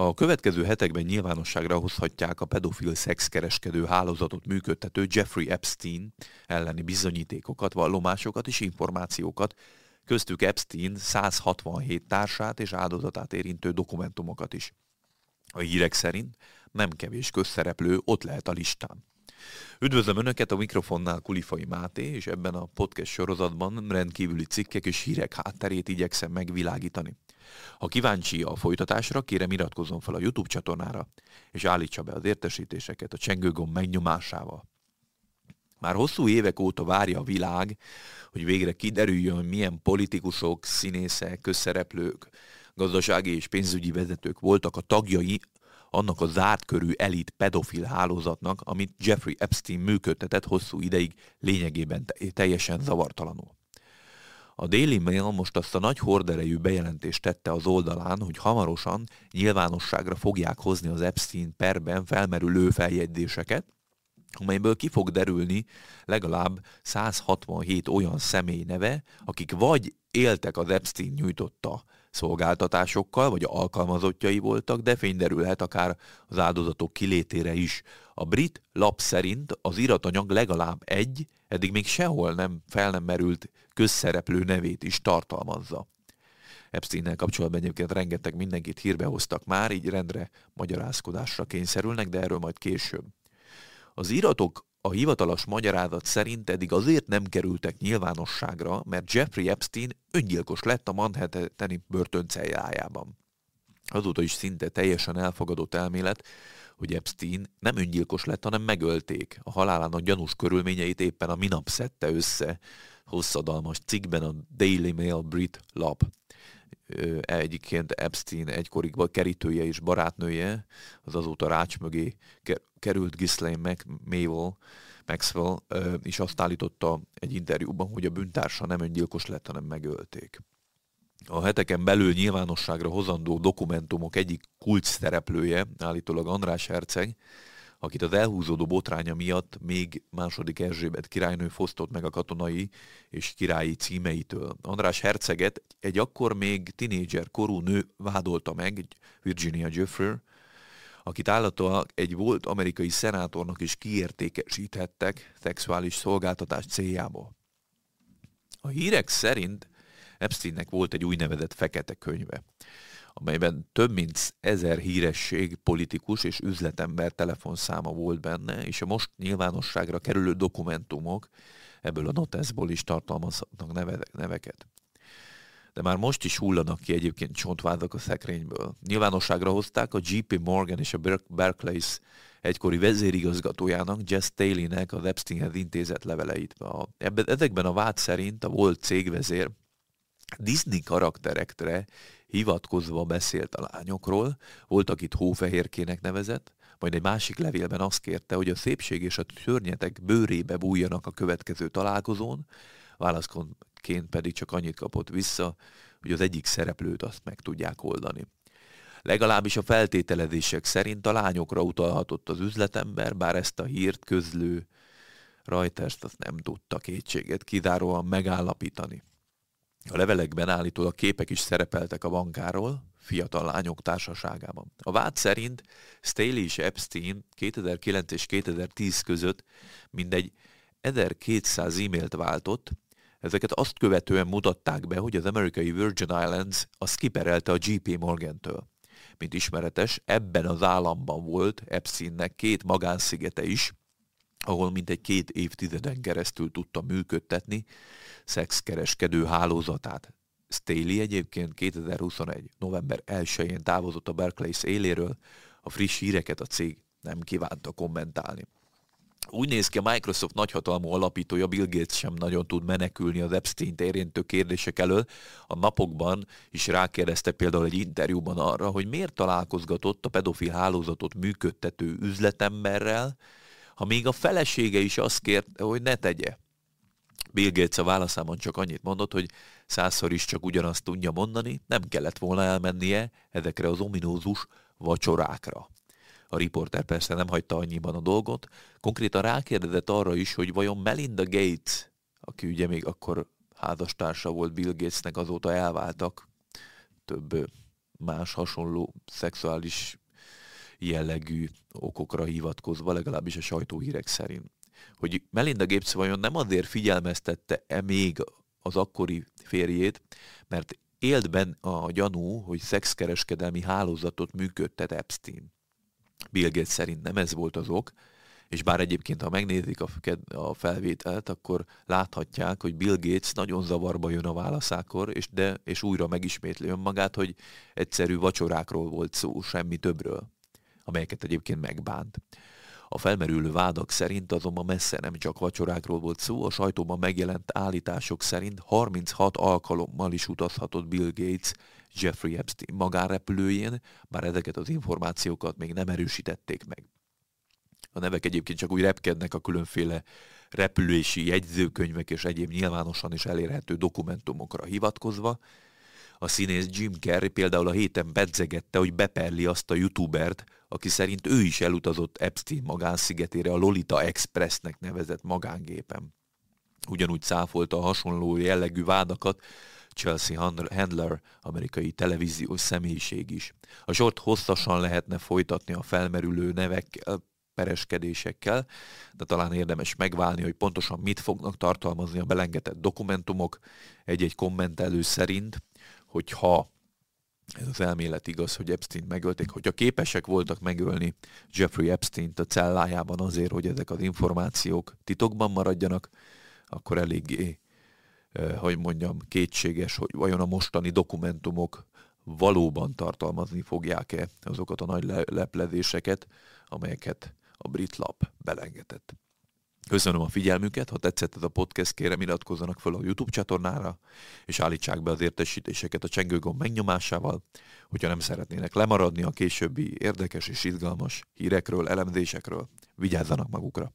A következő hetekben nyilvánosságra hozhatják a pedofil szexkereskedő hálózatot működtető Jeffrey Epstein elleni bizonyítékokat, vallomásokat és információkat, köztük Epstein 167 társát és áldozatát érintő dokumentumokat is. A hírek szerint nem kevés közszereplő ott lehet a listán. Üdvözlöm Önöket a mikrofonnál Kulifai Máté, és ebben a podcast sorozatban rendkívüli cikkek és hírek hátterét igyekszem megvilágítani. Ha kíváncsi a folytatásra, kérem iratkozzon fel a YouTube csatornára, és állítsa be az értesítéseket a csengőgomb megnyomásával. Már hosszú évek óta várja a világ, hogy végre kiderüljön, milyen politikusok, színészek, közszereplők, gazdasági és pénzügyi vezetők voltak a tagjai annak a zárt körű elit pedofil hálózatnak, amit Jeffrey Epstein működtetett hosszú ideig lényegében teljesen zavartalanul. A Daily Mail most azt a nagy horderejű bejelentést tette az oldalán, hogy hamarosan nyilvánosságra fogják hozni az Epstein perben felmerülő feljegyzéseket, amelyből ki fog derülni legalább 167 olyan személy neve, akik vagy éltek az Epstein nyújtotta szolgáltatásokkal, vagy alkalmazottjai voltak, de fényderülhet akár az áldozatok kilétére is. A brit lap szerint az iratanyag legalább egy, eddig még sehol nem fel nem merült közszereplő nevét is tartalmazza. Epsteinnel kapcsolatban egyébként rengeteg mindenkit hírbe hoztak már, így rendre magyarázkodásra kényszerülnek, de erről majd később. Az iratok a hivatalos magyarázat szerint eddig azért nem kerültek nyilvánosságra, mert Jeffrey Epstein öngyilkos lett a Manhattani börtön cellájában. Azóta is szinte teljesen elfogadott elmélet, hogy Epstein nem öngyilkos lett, hanem megölték. A halálának gyanús körülményeit éppen a minap szedte össze hosszadalmas cikkben a Daily Mail Brit lap egyébként Epstein egykori kerítője és barátnője, az azóta rács mögé került Ghislaine Maywell, Maxwell, és azt állította egy interjúban, hogy a bűntársa nem öngyilkos lett, hanem megölték. A heteken belül nyilvánosságra hozandó dokumentumok egyik kulcs szereplője, állítólag András Herceg, akit az elhúzódó botránya miatt még második Erzsébet királynő fosztott meg a katonai és királyi címeitől. András Herceget egy akkor még tinédzser korú nő vádolta meg, Virginia Jeffrey, akit állata egy volt amerikai szenátornak is kiértékesíthettek szexuális szolgáltatás céljából. A hírek szerint Epsteinnek volt egy úgynevezett fekete könyve amelyben több mint ezer híresség, politikus és üzletember telefonszáma volt benne, és a most nyilvánosságra kerülő dokumentumok ebből a noteszból is tartalmazhatnak neve, neveket. De már most is hullanak ki egyébként csontvázak a szekrényből. Nyilvánosságra hozták a JP Morgan és a Barclays egykori vezérigazgatójának, Jess Staley-nek az Epsteinhez intézett leveleit. A, ebben, ezekben a vád szerint a volt cégvezér Disney karakterekre hivatkozva beszélt a lányokról, volt, akit hófehérkének nevezett, majd egy másik levélben azt kérte, hogy a szépség és a törnyetek bőrébe bújjanak a következő találkozón, válaszként pedig csak annyit kapott vissza, hogy az egyik szereplőt azt meg tudják oldani. Legalábbis a feltételezések szerint a lányokra utalhatott az üzletember, bár ezt a hírt közlő Reuters azt nem tudta kétséget kizáróan megállapítani. A levelekben állítólag képek is szerepeltek a bankáról, fiatal lányok társaságában. A vád szerint Staley és Epstein 2009 és 2010 között mindegy 1200 e-mailt váltott, ezeket azt követően mutatták be, hogy az amerikai Virgin Islands azt kiperelte a GP Morgan-től. Mint ismeretes, ebben az államban volt Epsteinnek két magánszigete is, ahol mintegy két évtizeden keresztül tudta működtetni szexkereskedő hálózatát. Staley egyébként 2021. november 1-én távozott a Barclays éléről, a friss híreket a cég nem kívánta kommentálni. Úgy néz ki, a Microsoft nagyhatalmú alapítója Bill Gates sem nagyon tud menekülni az Epstein-t érintő kérdések elől. A napokban is rákérdezte például egy interjúban arra, hogy miért találkozgatott a pedofil hálózatot működtető üzletemberrel, ha még a felesége is azt kérte, hogy ne tegye. Bill Gates a válaszában csak annyit mondott, hogy százszor is csak ugyanazt tudja mondani, nem kellett volna elmennie ezekre az ominózus vacsorákra. A riporter persze nem hagyta annyiban a dolgot, konkrétan rákérdezett arra is, hogy vajon Melinda Gates, aki ugye még akkor házastársa volt Bill Gatesnek, azóta elváltak több más hasonló szexuális jellegű okokra hivatkozva, legalábbis a sajtóhírek szerint. Hogy Melinda Gates vajon nem azért figyelmeztette-e még az akkori férjét, mert élt benne a gyanú, hogy szexkereskedelmi hálózatot működtet Epstein. Bill Gates szerint nem ez volt az ok, és bár egyébként, ha megnézik a, a felvételt, akkor láthatják, hogy Bill Gates nagyon zavarba jön a válaszákor, és, de, és újra megismétli önmagát, hogy egyszerű vacsorákról volt szó, semmi többről, amelyeket egyébként megbánt. A felmerülő vádak szerint azonban messze nem csak vacsorákról volt szó, a sajtóban megjelent állítások szerint 36 alkalommal is utazhatott Bill Gates Jeffrey Epstein magánrepülőjén, bár ezeket az információkat még nem erősítették meg. A nevek egyébként csak úgy repkednek a különféle repülési jegyzőkönyvek és egyéb nyilvánosan is elérhető dokumentumokra hivatkozva. A színész Jim Carrey például a héten bedzegette, hogy beperli azt a youtubert, aki szerint ő is elutazott Epstein magánszigetére a Lolita Expressnek nevezett magángépen. Ugyanúgy száfolta a hasonló jellegű vádakat Chelsea Handler, amerikai televíziós személyiség is. A sort hosszasan lehetne folytatni a felmerülő nevekkel, pereskedésekkel, de talán érdemes megválni, hogy pontosan mit fognak tartalmazni a belengetett dokumentumok. Egy-egy kommentelő szerint, hogyha ez az elmélet igaz, hogy Epstein megölték, hogyha képesek voltak megölni Jeffrey Epstein-t a cellájában azért, hogy ezek az információk titokban maradjanak, akkor eléggé, eh, hogy mondjam, kétséges, hogy vajon a mostani dokumentumok valóban tartalmazni fogják-e azokat a nagy leplezéseket, amelyeket a brit lap belengetett. Köszönöm a figyelmüket, ha tetszett ez a podcast, kérem iratkozzanak fel a YouTube csatornára, és állítsák be az értesítéseket a csengőgomb megnyomásával, hogyha nem szeretnének lemaradni a későbbi érdekes és izgalmas hírekről, elemzésekről. Vigyázzanak magukra!